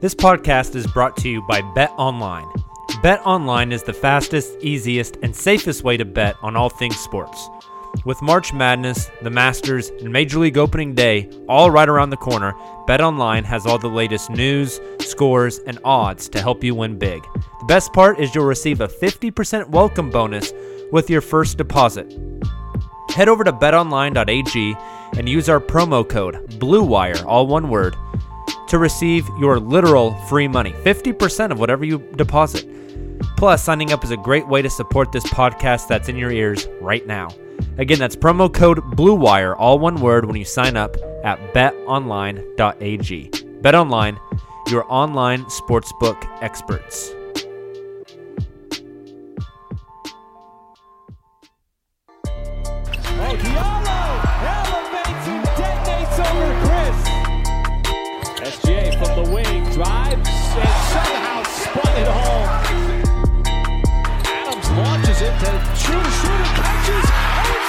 This podcast is brought to you by Bet Online. Bet Online is the fastest, easiest, and safest way to bet on all things sports. With March Madness, the Masters, and Major League Opening Day all right around the corner, BetOnline has all the latest news, scores, and odds to help you win big. The best part is you'll receive a 50% welcome bonus with your first deposit. Head over to betonline.ag and use our promo code BLUEWIRE, all one word, to receive your literal free money 50% of whatever you deposit. Plus, signing up is a great way to support this podcast that's in your ears right now. Again, that's promo code BLUEWIRE, all one word, when you sign up at betonline.ag. BetOnline, your online sportsbook experts. To shoot, shooter catches and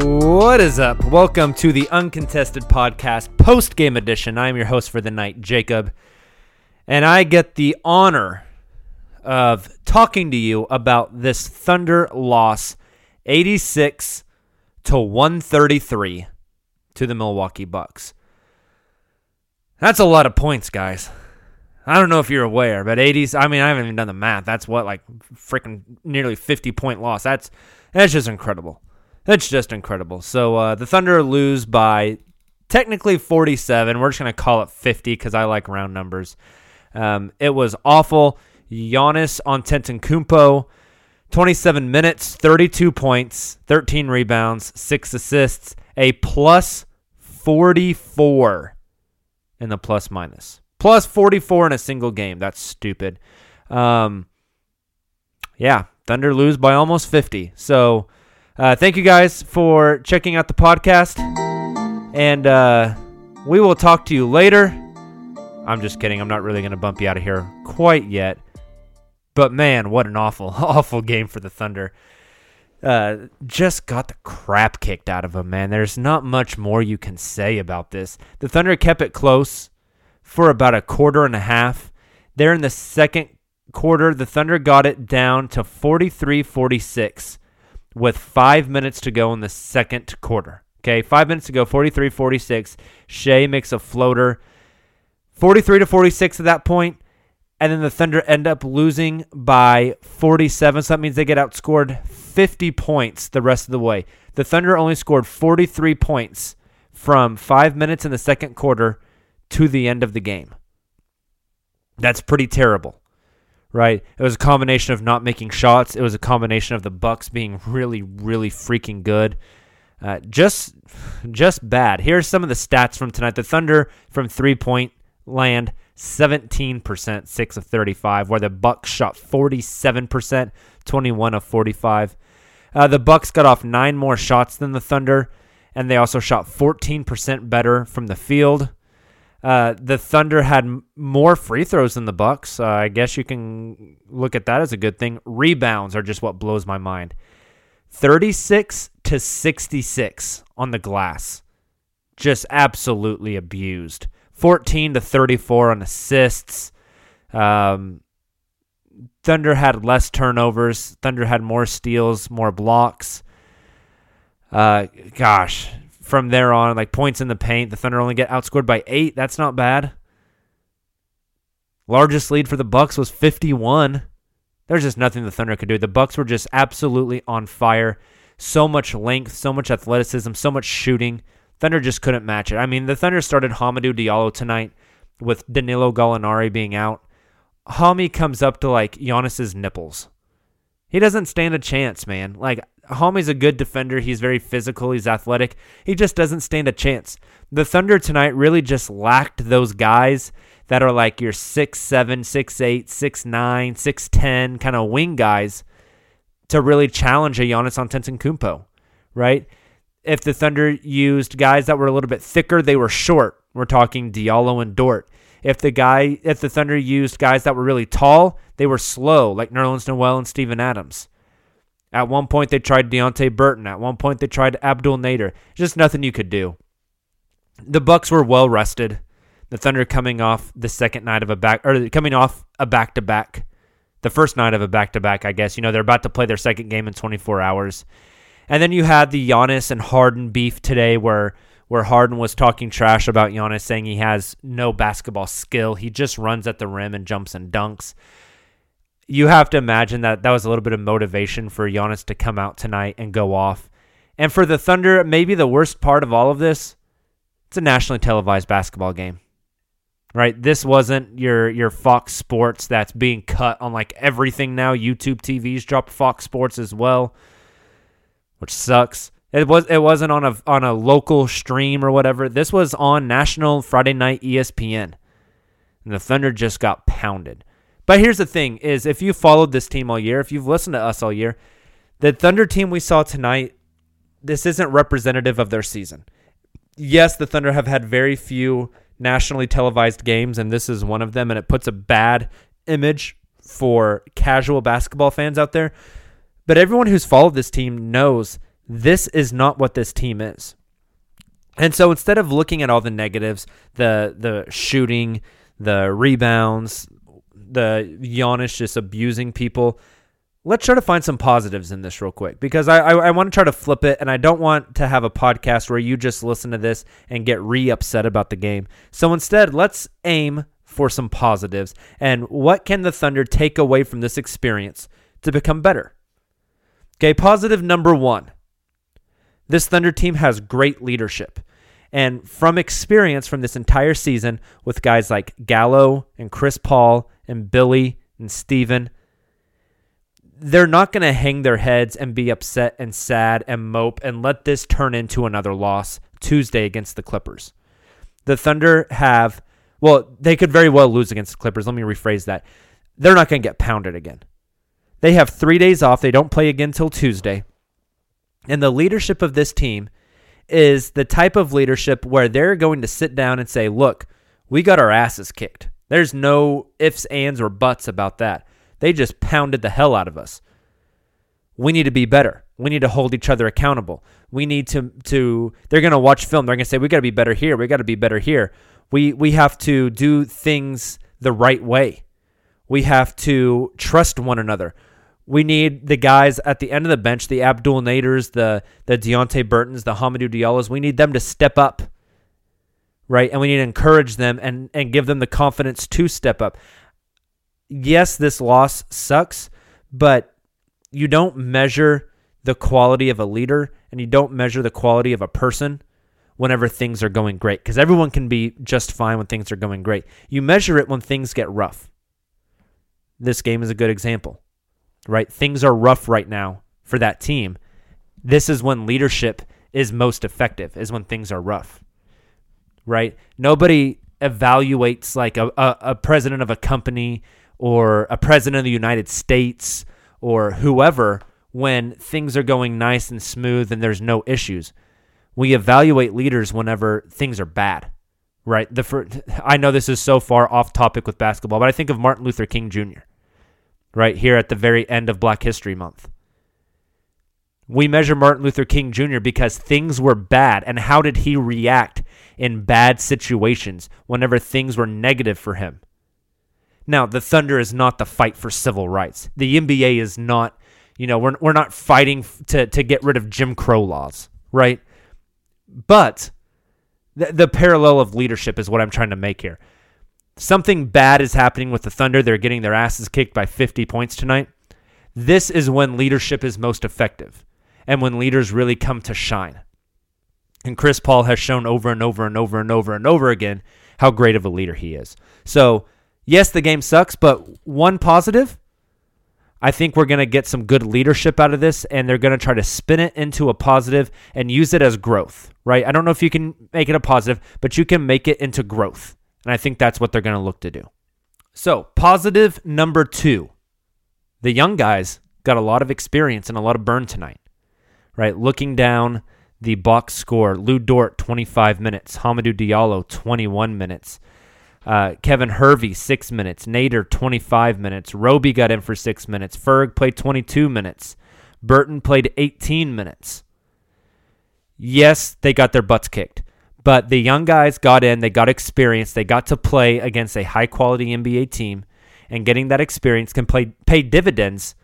scores. What is up? Welcome to the Uncontested Podcast post game edition. I am your host for the night, Jacob, and I get the honor of talking to you about this Thunder loss 86 to 133 to the Milwaukee Bucks. That's a lot of points, guys. I don't know if you're aware, but 80s, I mean, I haven't even done the math. That's what like freaking nearly 50 point loss. That's that's just incredible. That's just incredible. So uh, the Thunder lose by technically 47. We're just to call it 50 cuz I like round numbers. Um, it was awful. Giannis on Antetokounmpo, 27 minutes, 32 points, 13 rebounds, 6 assists, a plus 44 in the plus minus. Plus 44 in a single game. That's stupid. Um, yeah, Thunder lose by almost 50. So uh, thank you guys for checking out the podcast. And uh, we will talk to you later. I'm just kidding. I'm not really going to bump you out of here quite yet. But man, what an awful, awful game for the Thunder. Uh, just got the crap kicked out of them, man. There's not much more you can say about this. The Thunder kept it close for about a quarter and a half. There in the second quarter, the Thunder got it down to 43 46 with five minutes to go in the second quarter. Okay, five minutes to go, 43 46. Shai makes a floater. 43 to 46 at that point and then the Thunder end up losing by 47. So that means they get outscored 50 points the rest of the way. The Thunder only scored 43 points from five minutes in the second quarter to the end of the game. That's pretty terrible. right? It was a combination of not making shots. It was a combination of the Bucks being really, really freaking good. Uh, just, just bad. Here's some of the stats from tonight. The Thunder from three point land, 17%, six of 35, where the Bucks shot 47%, 21 of 45. Uh, the Bucks got off nine more shots than the Thunder, and they also shot 14% better from the field. Uh, the Thunder had m- more free throws than the Bucks. Uh, I guess you can look at that as a good thing. Rebounds are just what blows my mind. 36 to 66 on the glass. Just absolutely abused. 14 to 34 on assists. Um, Thunder had less turnovers. Thunder had more steals, more blocks. Uh, gosh, from there on, like points in the paint, the Thunder only get outscored by eight. That's not bad. Largest lead for the Bucks was 51. There's just nothing the Thunder could do. The Bucks were just absolutely on fire. So much length, so much athleticism, so much shooting. Thunder just couldn't match it. I mean, the Thunder started Hamidou Diallo tonight with Danilo Gallinari being out. Hami comes up to like Giannis's nipples. He doesn't stand a chance, man. Like Hami's a good defender. He's very physical. He's athletic. He just doesn't stand a chance. The Thunder tonight really just lacked those guys that are like your six seven, six eight, six nine, six ten kind of wing guys to really challenge a Giannis Antetokounmpo, right? If the Thunder used guys that were a little bit thicker, they were short. We're talking Diallo and Dort. If the guy, if the Thunder used guys that were really tall, they were slow, like Nerlens Noel and Steven Adams. At one point, they tried Deonte Burton. At one point, they tried Abdul Nader. Just nothing you could do. The Bucks were well rested. The Thunder coming off the second night of a back, or coming off a back to back, the first night of a back to back. I guess you know they're about to play their second game in 24 hours, and then you had the Giannis and Harden beef today, where where Harden was talking trash about Giannis, saying he has no basketball skill. He just runs at the rim and jumps and dunks. You have to imagine that that was a little bit of motivation for Giannis to come out tonight and go off. And for the Thunder, maybe the worst part of all of this, it's a nationally televised basketball game. Right? This wasn't your your Fox Sports that's being cut on like everything now. YouTube TV's dropped Fox Sports as well, which sucks. It was it wasn't on a on a local stream or whatever. This was on national Friday night ESPN. And the Thunder just got pounded. But here's the thing is if you followed this team all year, if you've listened to us all year, the Thunder team we saw tonight, this isn't representative of their season. Yes, the Thunder have had very few nationally televised games, and this is one of them, and it puts a bad image for casual basketball fans out there. But everyone who's followed this team knows this is not what this team is. And so instead of looking at all the negatives, the the shooting, the rebounds, the Giannis just abusing people, let's try to find some positives in this real quick because I, I, I want to try to flip it and I don't want to have a podcast where you just listen to this and get re upset about the game. So instead, let's aim for some positives and what can the Thunder take away from this experience to become better? Okay, positive number one this Thunder team has great leadership. And from experience from this entire season with guys like Gallo and Chris Paul and Billy and Steven, they're not going to hang their heads and be upset and sad and mope and let this turn into another loss Tuesday against the Clippers. The Thunder have, well, they could very well lose against the Clippers. Let me rephrase that. They're not going to get pounded again. They have three days off. They don't play again till Tuesday. And the leadership of this team is the type of leadership where they're going to sit down and say, look, we got our asses kicked. There's no ifs, ands, or buts about that. They just pounded the hell out of us. We need to be better. We need to hold each other accountable. We need to to they're going to watch film. They're going to say we got to be better here. We got to be better here. We we have to do things the right way. We have to trust one another. We need the guys at the end of the bench, the Abdul Naders, the the Deonte Burtons, the Hamidou Diallos. We need them to step up, right? And we need to encourage them and and give them the confidence to step up. Yes, this loss sucks, but you don't measure the quality of a leader and you don't measure the quality of a person whenever things are going great because everyone can be just fine when things are going great. You measure it when things get rough. this game is a good example, right? Things are rough right now for that team. This is when leadership is most effective, is when things are rough, right? Nobody evaluates like a, a, a president of a company or a president of the United States or whoever when things are going nice and smooth and there's no issues. We evaluate leaders whenever things are bad, right? The I know this is so far off topic with basketball, but I think of Martin Luther King Jr. right here at the very end of Black History Month. We measure Martin Luther King Jr. because things were bad. And how did he react in bad situations whenever things were negative for him? Now, the Thunder is not the fight for civil rights. The NBA is not, you know, we're, we're not fighting to, to get rid of Jim Crow laws, right? But the, the parallel of leadership is what I'm trying to make here. Something bad is happening with the Thunder. They're getting their asses kicked by 50 points tonight. This is when leadership is most effective and when leaders really come to shine. And Chris Paul has shown over and over and over and over and over again how great of a leader he is. So, yes, the game sucks, but one positive, I think we're going to get some good leadership out of this, and they're going to try to spin it into a positive and use it as growth, right? I don't know if you can make it a positive, but you can make it into growth. And I think that's what they're going to look to do. So, positive number two the young guys got a lot of experience and a lot of burn tonight right? Looking down the box score, Lou Dort, 25 minutes. Hamidou Diallo, 21 minutes. Uh, Kevin Hervey, 6 minutes. Nader, 25 minutes. Roby got in for 6 minutes. Ferg played 22 minutes. Burton played 18 minutes. Yes, they got their butts kicked. But the young guys got in, they got experience, they got to play against a high quality NBA team, and getting that experience can play, pay dividends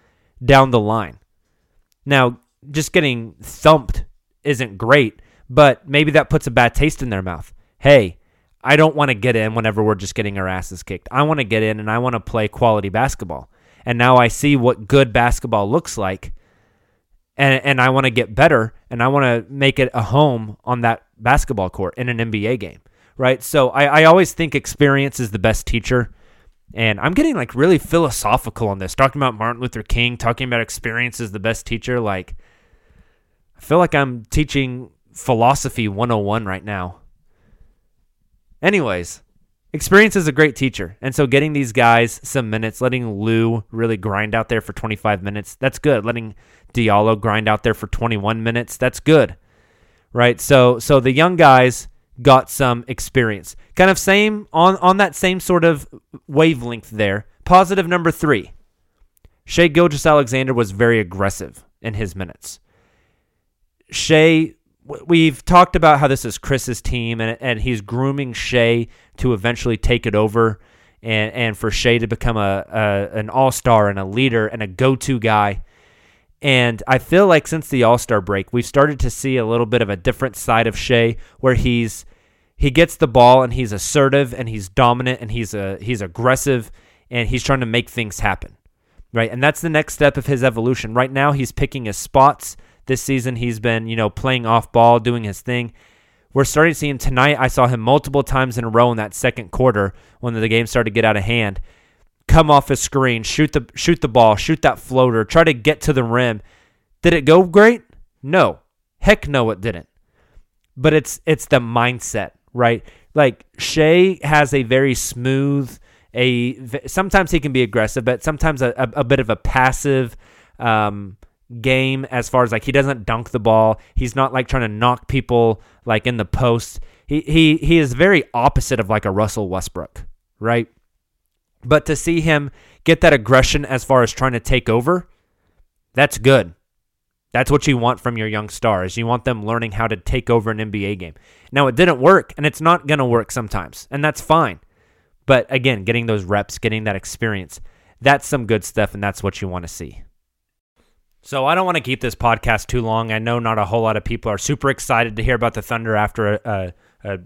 down the line. Now, just getting thumped isn't great, but maybe that puts a bad taste in their mouth. Hey, I don't want to get in whenever we're just getting our asses kicked. I want to get in and I want to play quality basketball. And now I see what good basketball looks like. And, and I want to get better and I want to make it a home on that basketball court in an NBA game. Right. So I, I always think experience is the best teacher. And I'm getting like really philosophical on this, talking about Martin Luther King, talking about experience is the best teacher. Like, I feel like I'm teaching philosophy 101 right now. Anyways, experience is a great teacher. And so getting these guys some minutes, letting Lou really grind out there for 25 minutes, that's good. Letting Diallo grind out there for 21 minutes, that's good. Right? So so the young guys got some experience. Kind of same on on that same sort of wavelength there. Positive number 3. Shai Gilgeous-Alexander was very aggressive in his minutes. Shai, we've talked about how this is Chris's team, and and he's grooming Shai to eventually take it over, and and for Shai to become a, a an all star and a leader and a go to guy. And I feel like since the All Star break, we've started to see a little bit of a different side of Shai, where he's he gets the ball and he's assertive and he's dominant and he's a he's aggressive and he's trying to make things happen, right? And that's the next step of his evolution. Right now, he's picking his spots this season, he's been, you know, playing off ball, doing his thing. We're starting to see him tonight. I saw him multiple times in a row in that second quarter when the game started to get out of hand. Come off a screen, shoot the shoot the ball, shoot that floater, try to get to the rim. Did it go great? No. Heck no it didn't. But it's it's the mindset, right? Like Shai has a very smooth a sometimes he can be aggressive, but sometimes a, a, a bit of a passive um, game as far as like he doesn't dunk the ball. He's not like trying to knock people like in the post. He he he is very opposite of like a Russell Westbrook, right? But to see him get that aggression as far as trying to take over, that's good. That's what you want from your young stars. You want them learning how to take over an NBA game. Now it didn't work and it's not going to work sometimes, and that's fine. But again, getting those reps, getting that experience, that's some good stuff and that's what you want to see. So I don't want to keep this podcast too long. I know not a whole lot of people are super excited to hear about the Thunder after a, a, a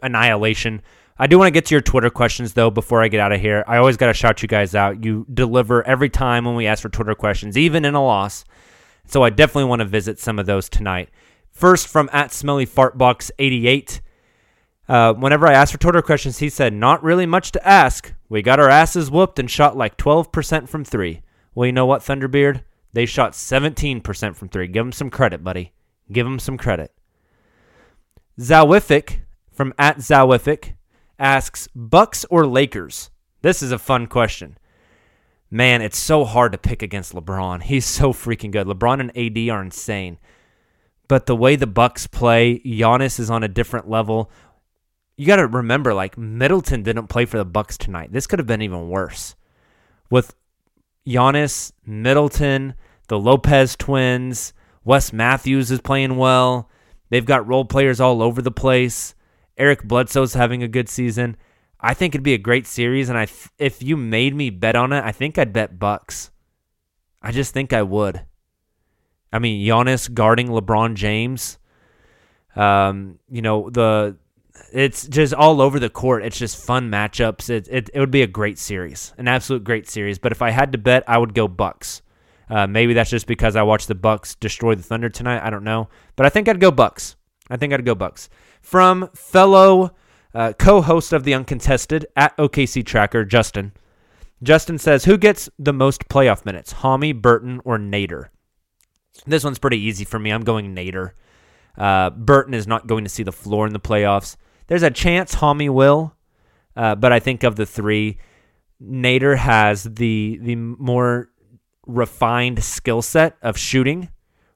annihilation. I do want to get to your Twitter questions though before I get out of here. I always got to shout you guys out. You deliver every time when we ask for Twitter questions, even in a loss. So I definitely want to visit some of those tonight. First from at Smelly Fartbox 88. Uh, whenever I asked for Twitter questions, he said, Not really much to ask. We got our asses whooped and shot like 12% from three. Well, you know what, Thunderbeard? They shot 17% from three. Give them some credit, buddy. Give them some credit. Zowific from at Zowific asks, Bucks or Lakers? This is a fun question. Man, it's so hard to pick against LeBron. He's so freaking good. LeBron and AD are insane. But the way the Bucks play, Giannis is on a different level. You got to remember like Middleton didn't play for the Bucks tonight. This could have been even worse. With Giannis, Middleton, the Lopez twins, Wes Matthews is playing well. They've got role players all over the place. Eric Bledsoe's having a good season. I think it'd be a great series, and I th- if you made me bet on it, I think I'd bet Bucks. I just think I would. I mean, Giannis guarding LeBron James. Um, you know the, it's just all over the court. It's just fun matchups. It it it would be a great series, an absolute great series. But if I had to bet, I would go Bucks. Uh, maybe that's just because I watched the Bucks destroy the Thunder tonight. I don't know, but I think I'd go Bucks. I think I'd go Bucks. From fellow uh, co-host of the Uncontested at OKC Tracker, Justin. Justin says, "Who gets the most playoff minutes, Hami, Burton, or Nader?" This one's pretty easy for me. I'm going Nader. Uh, Burton is not going to see the floor in the playoffs. There's a chance Hami will, uh, but I think of the three, Nader has the the more refined skill set of shooting,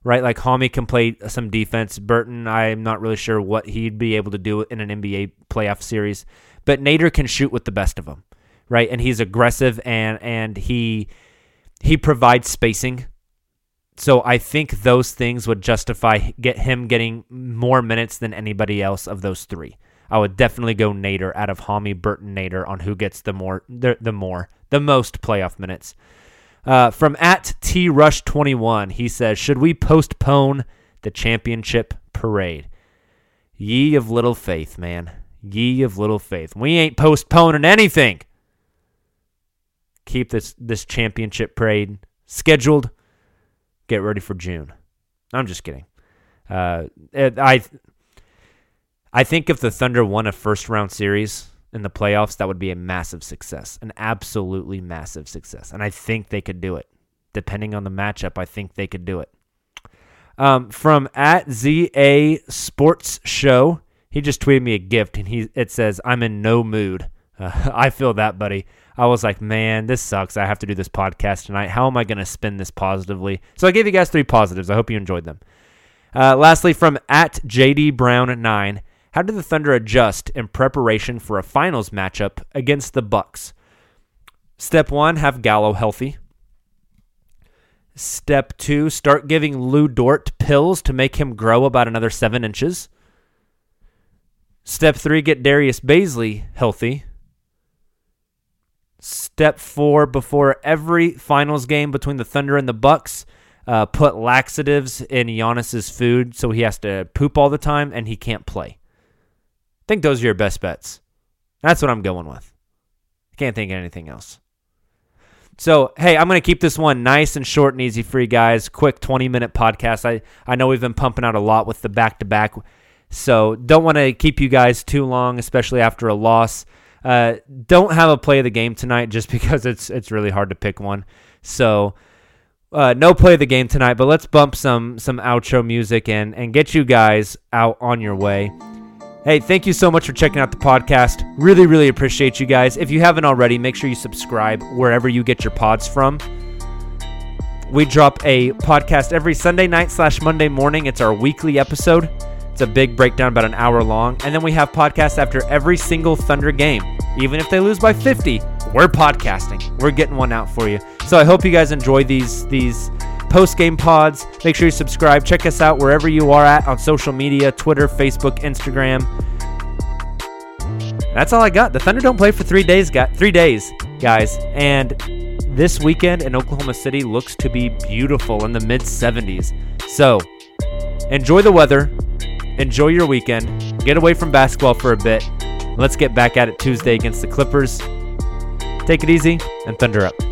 right? Like Hami can play some defense. Burton, I'm not really sure what he'd be able to do in an NBA playoff series, but Nader can shoot with the best of them, right? And he's aggressive and and he he provides spacing. So I think those things would justify get him getting more minutes than anybody else of those three. I would definitely go Nader out of Hami, Burton, Nader on who gets the more the, the more the most playoff minutes. Uh, from at T Rush 21, he says, Should we postpone the championship parade? Ye of little faith, man. Ye of little faith. We ain't postponing anything. Keep this this championship parade scheduled. Get ready for June. I'm just kidding. Uh, I I think if the Thunder won a first round series, in the playoffs, that would be a massive success, an absolutely massive success. And I think they could do it. Depending on the matchup, I think they could do it. Um, from at ZA Sports Show, he just tweeted me a gift, and he it says, "I'm in no mood." Uh, I feel that, buddy. I was like, man, this sucks. I have to do this podcast tonight. How am I going to spin this positively? So I gave you guys three positives. I hope you enjoyed them. Uh, lastly, from at JD Brown nine, how did the Thunder adjust in preparation for a finals matchup against the Bucks? Step 1, have Gallo healthy. Step 2, start giving Lou Dort pills to make him grow about another 7 inches. Step 3, get Darius Bazley healthy. Step 4, before every finals game between the Thunder and the Bucks, uh, put laxatives in Giannis's food so he has to poop all the time and he can't play think those are your best bets. That's what I'm going with. I can't think of anything else. So, hey, I'm going to keep this one nice and short and easy for you guys. Quick 20 minute podcast. I, I know we've been pumping out a lot with the back to back. So, don't want to keep you guys too long, especially after a loss. Uh, don't have a play of the game tonight just because it's it's really hard to pick one. So, uh, no play of the game tonight, but let's bump some some outro music and and get you guys out on your way. Hey, thank you so much for checking out the podcast. Really, really appreciate you guys. If you haven't already, make sure you subscribe wherever you get your pods from. We drop a podcast every Sunday night slash Monday morning. It's our weekly episode. It's a big breakdown, about an hour long. And then we have podcasts after every single Thunder game. Even if they lose by 50, we're podcasting. We're getting one out for you. So I hope you guys enjoy these these post game pods. Make sure you subscribe. Check us out wherever you are at on social media Twitter, Facebook, Instagram. That's all I got. The Thunder don't play for three days, got three days, guys. And this weekend in Oklahoma City looks to be beautiful in the mid 70s. So enjoy the weather, enjoy your weekend, get away from basketball for a bit. Let's get back at it Tuesday against the Clippers. Take it easy and thunder up.